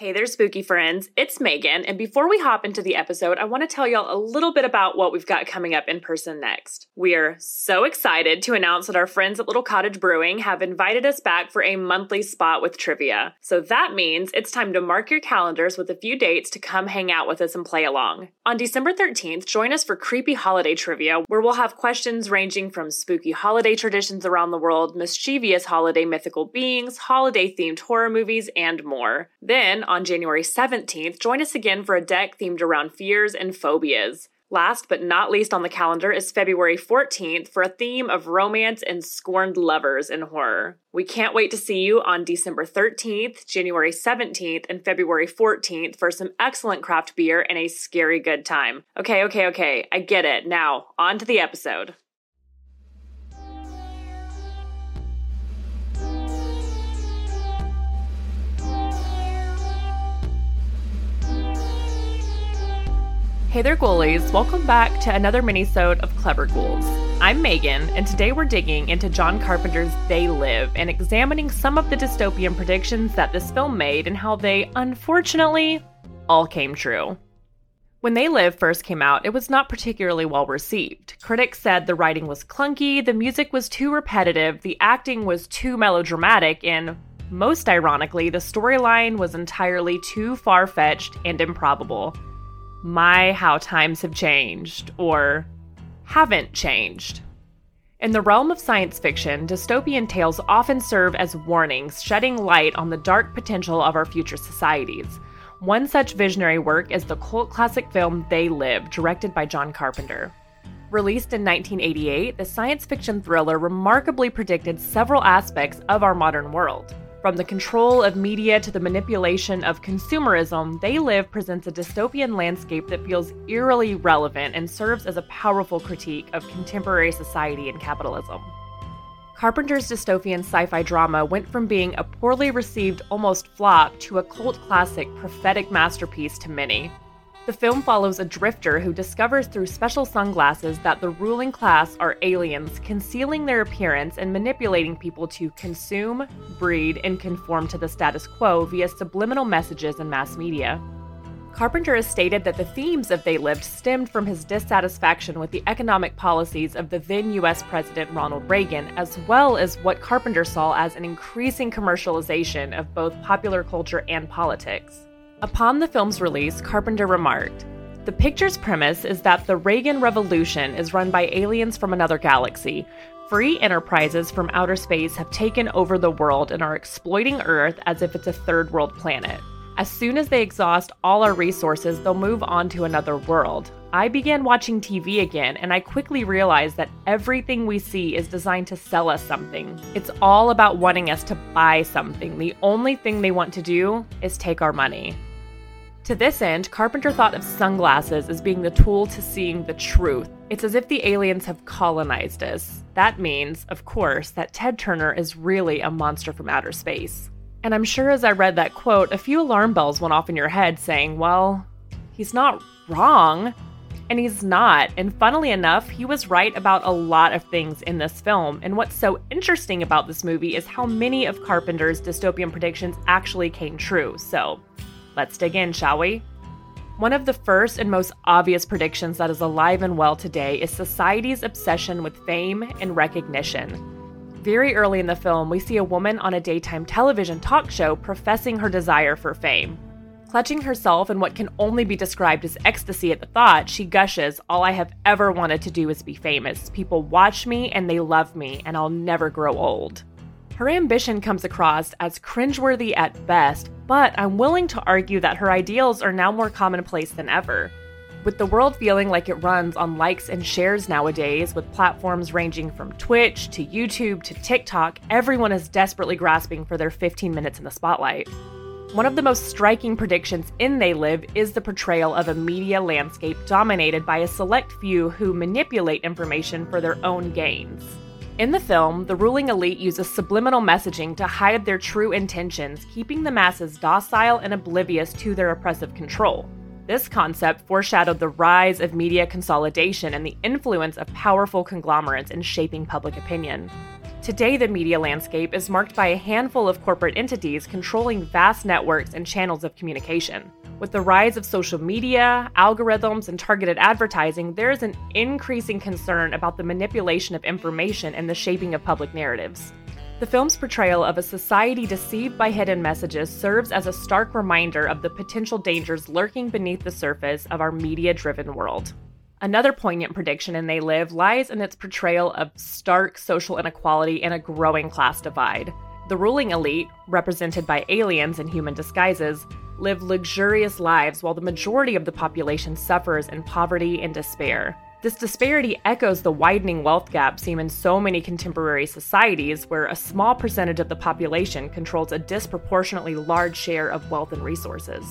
Hey there, spooky friends. It's Maegan, and before we hop into the episode, I want to tell y'all a little bit about what we've got coming up in person next. We are so excited to announce that our friends at Little Cottage Brewing have invited us back for a monthly spot with trivia. So that means it's time to mark your calendars with a few dates to come hang out with us and play along. On December 13th, join us for Creepy Holiday Trivia, where we'll have questions ranging from spooky holiday traditions around the world, mischievous holiday mythical beings, holiday themed horror movies, and more. Then, on January 17th, join us again for a deck themed around fears and phobias. Last but not least on the calendar is February 14th for a theme of romance and scorned lovers in horror. We can't wait to see you on December 13th, January 17th, and February 14th for some excellent craft beer and a scary good time. Okay, okay, okay, I get it. Now, on to the episode. Hey there, ghoulies! Welcome back to another minisode of Clever Ghouls. I'm Maegan, and today we're digging into John Carpenter's They Live and examining some of the dystopian predictions that this film made and how they, unfortunately, all came true. When They Live first came out, it was not particularly well received. Critics said the writing was clunky, the music was too repetitive, the acting was too melodramatic, and, most ironically, the storyline was entirely too far fetched and improbable my how times have changed, or haven't changed. In the realm of science fiction, dystopian tales often serve as warnings, shedding light on the dark potential of our future societies. One such visionary work is the cult classic film They Live, directed by John Carpenter. Released in 1988, the science fiction thriller remarkably predicted several aspects of our modern world. From the control of media to the manipulation of consumerism, They Live presents a dystopian landscape that feels eerily relevant and serves as a powerful critique of contemporary society and capitalism. Carpenter's dystopian sci fi drama went from being a poorly received almost flop to a cult classic prophetic masterpiece to many. The film follows a drifter who discovers through special sunglasses that the ruling class are aliens, concealing their appearance and manipulating people to consume, breed, and conform to the status quo via subliminal messages and mass media. Carpenter has stated that the themes of They Lived stemmed from his dissatisfaction with the economic policies of the then US President Ronald Reagan, as well as what Carpenter saw as an increasing commercialization of both popular culture and politics. Upon the film's release, Carpenter remarked, The picture's premise is that the Reagan Revolution is run by aliens from another galaxy. Free enterprises from outer space have taken over the world and are exploiting Earth as if it's a third world planet. As soon as they exhaust all our resources, they'll move on to another world. I began watching TV again, and I quickly realized that everything we see is designed to sell us something. It's all about wanting us to buy something. The only thing they want to do is take our money. To this end, Carpenter thought of sunglasses as being the tool to seeing the truth. It's as if the aliens have colonized us. That means, of course, that Ted Turner is really a monster from outer space. And I'm sure as I read that quote, a few alarm bells went off in your head saying, well, he's not wrong. And he's not. And funnily enough, he was right about a lot of things in this film. And what's so interesting about this movie is how many of Carpenter's dystopian predictions actually came true. So, Let's dig in, shall we? One of the first and most obvious predictions that is alive and well today is society's obsession with fame and recognition. Very early in the film, we see a woman on a daytime television talk show professing her desire for fame. Clutching herself in what can only be described as ecstasy at the thought, she gushes, All I have ever wanted to do is be famous. People watch me and they love me, and I'll never grow old. Her ambition comes across as cringeworthy at best, but I'm willing to argue that her ideals are now more commonplace than ever. With the world feeling like it runs on likes and shares nowadays, with platforms ranging from Twitch to YouTube to TikTok, everyone is desperately grasping for their 15 minutes in the spotlight. One of the most striking predictions in They Live is the portrayal of a media landscape dominated by a select few who manipulate information for their own gains. In the film, the ruling elite uses subliminal messaging to hide their true intentions, keeping the masses docile and oblivious to their oppressive control. This concept foreshadowed the rise of media consolidation and the influence of powerful conglomerates in shaping public opinion. Today, the media landscape is marked by a handful of corporate entities controlling vast networks and channels of communication. With the rise of social media, algorithms, and targeted advertising, there is an increasing concern about the manipulation of information and the shaping of public narratives. The film's portrayal of a society deceived by hidden messages serves as a stark reminder of the potential dangers lurking beneath the surface of our media driven world. Another poignant prediction in They Live lies in its portrayal of stark social inequality and a growing class divide. The ruling elite, represented by aliens in human disguises, live luxurious lives while the majority of the population suffers in poverty and despair. This disparity echoes the widening wealth gap seen in so many contemporary societies where a small percentage of the population controls a disproportionately large share of wealth and resources.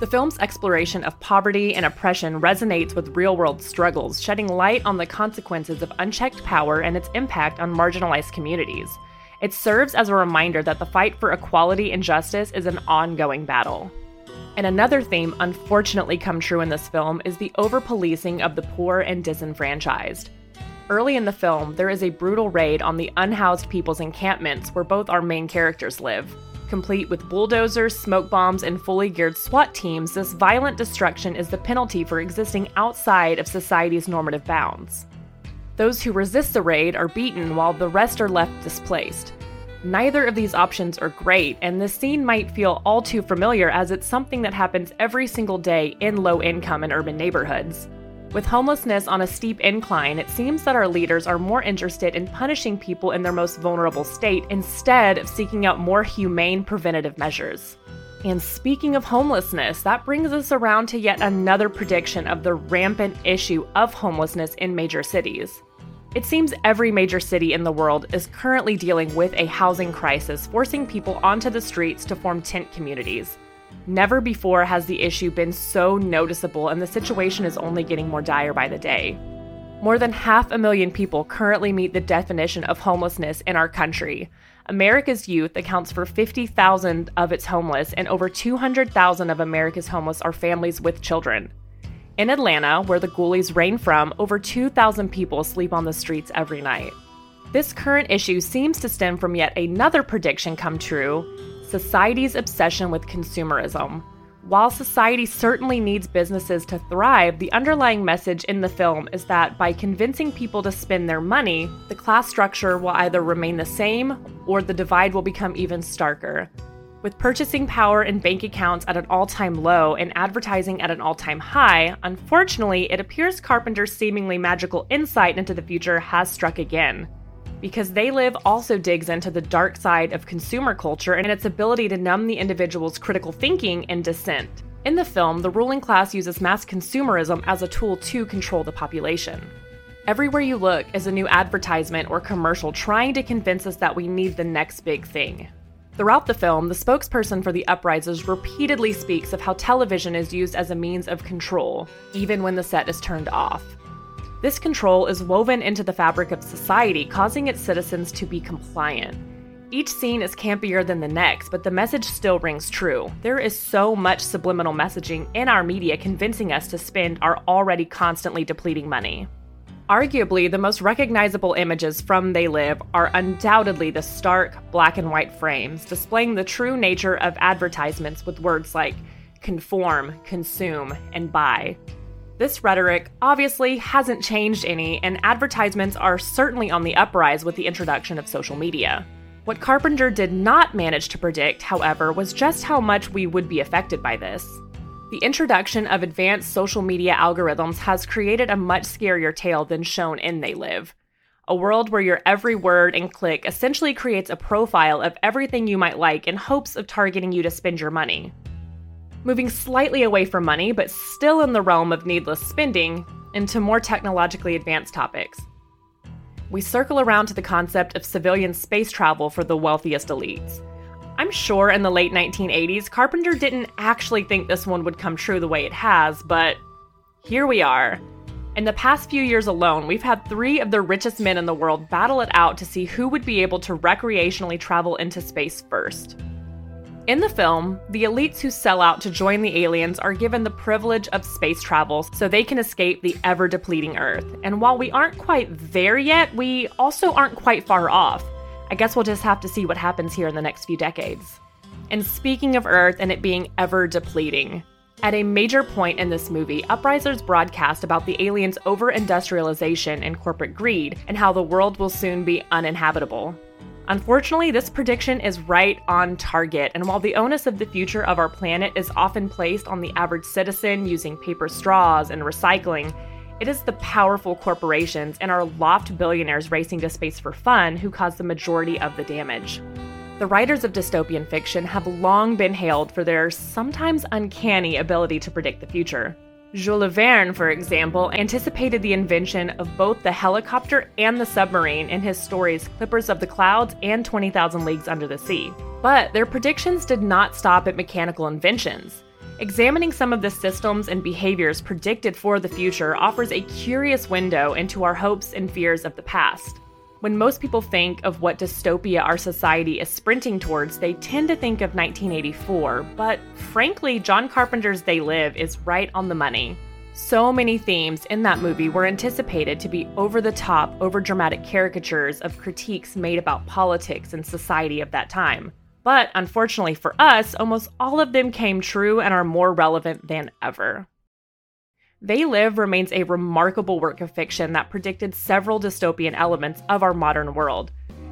The film's exploration of poverty and oppression resonates with real world struggles, shedding light on the consequences of unchecked power and its impact on marginalized communities. It serves as a reminder that the fight for equality and justice is an ongoing battle. And another theme unfortunately come true in this film is the over policing of the poor and disenfranchised. Early in the film, there is a brutal raid on the unhoused people's encampments where both our main characters live. Complete with bulldozers, smoke bombs, and fully geared SWAT teams, this violent destruction is the penalty for existing outside of society's normative bounds. Those who resist the raid are beaten while the rest are left displaced. Neither of these options are great, and this scene might feel all too familiar as it's something that happens every single day in low income and urban neighborhoods. With homelessness on a steep incline, it seems that our leaders are more interested in punishing people in their most vulnerable state instead of seeking out more humane preventative measures. And speaking of homelessness, that brings us around to yet another prediction of the rampant issue of homelessness in major cities. It seems every major city in the world is currently dealing with a housing crisis, forcing people onto the streets to form tent communities. Never before has the issue been so noticeable, and the situation is only getting more dire by the day. More than half a million people currently meet the definition of homelessness in our country. America's youth accounts for 50,000 of its homeless, and over 200,000 of America's homeless are families with children. In Atlanta, where the ghoulies reign from, over 2,000 people sleep on the streets every night. This current issue seems to stem from yet another prediction come true society's obsession with consumerism. While society certainly needs businesses to thrive, the underlying message in the film is that by convincing people to spend their money, the class structure will either remain the same or the divide will become even starker. With purchasing power and bank accounts at an all time low and advertising at an all time high, unfortunately, it appears Carpenter's seemingly magical insight into the future has struck again because They Live also digs into the dark side of consumer culture and its ability to numb the individual's critical thinking and dissent. In the film, the ruling class uses mass consumerism as a tool to control the population. Everywhere you look is a new advertisement or commercial trying to convince us that we need the next big thing. Throughout the film, the spokesperson for the uprisers repeatedly speaks of how television is used as a means of control, even when the set is turned off. This control is woven into the fabric of society, causing its citizens to be compliant. Each scene is campier than the next, but the message still rings true. There is so much subliminal messaging in our media convincing us to spend our already constantly depleting money. Arguably, the most recognizable images from They Live are undoubtedly the stark black and white frames, displaying the true nature of advertisements with words like conform, consume, and buy. This rhetoric obviously hasn't changed any, and advertisements are certainly on the uprise with the introduction of social media. What Carpenter did not manage to predict, however, was just how much we would be affected by this. The introduction of advanced social media algorithms has created a much scarier tale than shown in They Live. A world where your every word and click essentially creates a profile of everything you might like in hopes of targeting you to spend your money moving slightly away from money, but still in the realm of needless spending, into more technologically advanced topics. We circle around to the concept of civilian space travel for the wealthiest elites. I'm sure in the late 1980s, Carpenter didn't actually think this one would come true the way it has, but here we are. In the past few years alone, we've had three of the richest men in the world battle it out to see who would be able to recreationally travel into space first. In the film, the elites who sell out to join the aliens are given the privilege of space travel so they can escape the ever depleting Earth. And while we aren't quite there yet, we also aren't quite far off. I guess we'll just have to see what happens here in the next few decades. And speaking of Earth and it being ever depleting, at a major point in this movie, Uprisers broadcast about the aliens' over industrialization and corporate greed and how the world will soon be uninhabitable. Unfortunately, this prediction is right on target, and while the onus of the future of our planet is often placed on the average citizen using paper straws and recycling, it is the powerful corporations and our loft billionaires racing to space for fun who cause the majority of the damage. The writers of dystopian fiction have long been hailed for their sometimes uncanny ability to predict the future. Jules Verne, for example, anticipated the invention of both the helicopter and the submarine in his stories Clippers of the Clouds and 20,000 Leagues Under the Sea. But their predictions did not stop at mechanical inventions. Examining some of the systems and behaviors predicted for the future offers a curious window into our hopes and fears of the past. When most people think of what dystopia our society is sprinting towards, they tend to think of 1984, but frankly, John Carpenter's They Live is right on the money. So many themes in that movie were anticipated to be over the top, over dramatic caricatures of critiques made about politics and society of that time. But unfortunately for us, almost all of them came true and are more relevant than ever. They Live remains a remarkable work of fiction that predicted several dystopian elements of our modern world.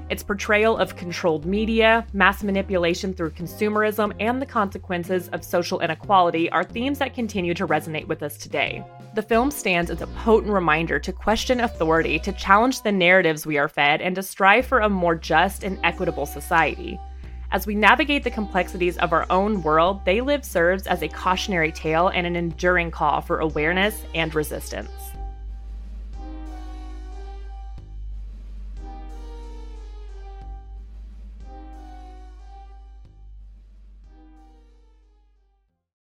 Its portrayal of controlled media, mass manipulation through consumerism, and the consequences of social inequality are themes that continue to resonate with us today. The film stands as a potent reminder to question authority, to challenge the narratives we are fed, and to strive for a more just and equitable society. As we navigate the complexities of our own world, They Live serves as a cautionary tale and an enduring call for awareness and resistance.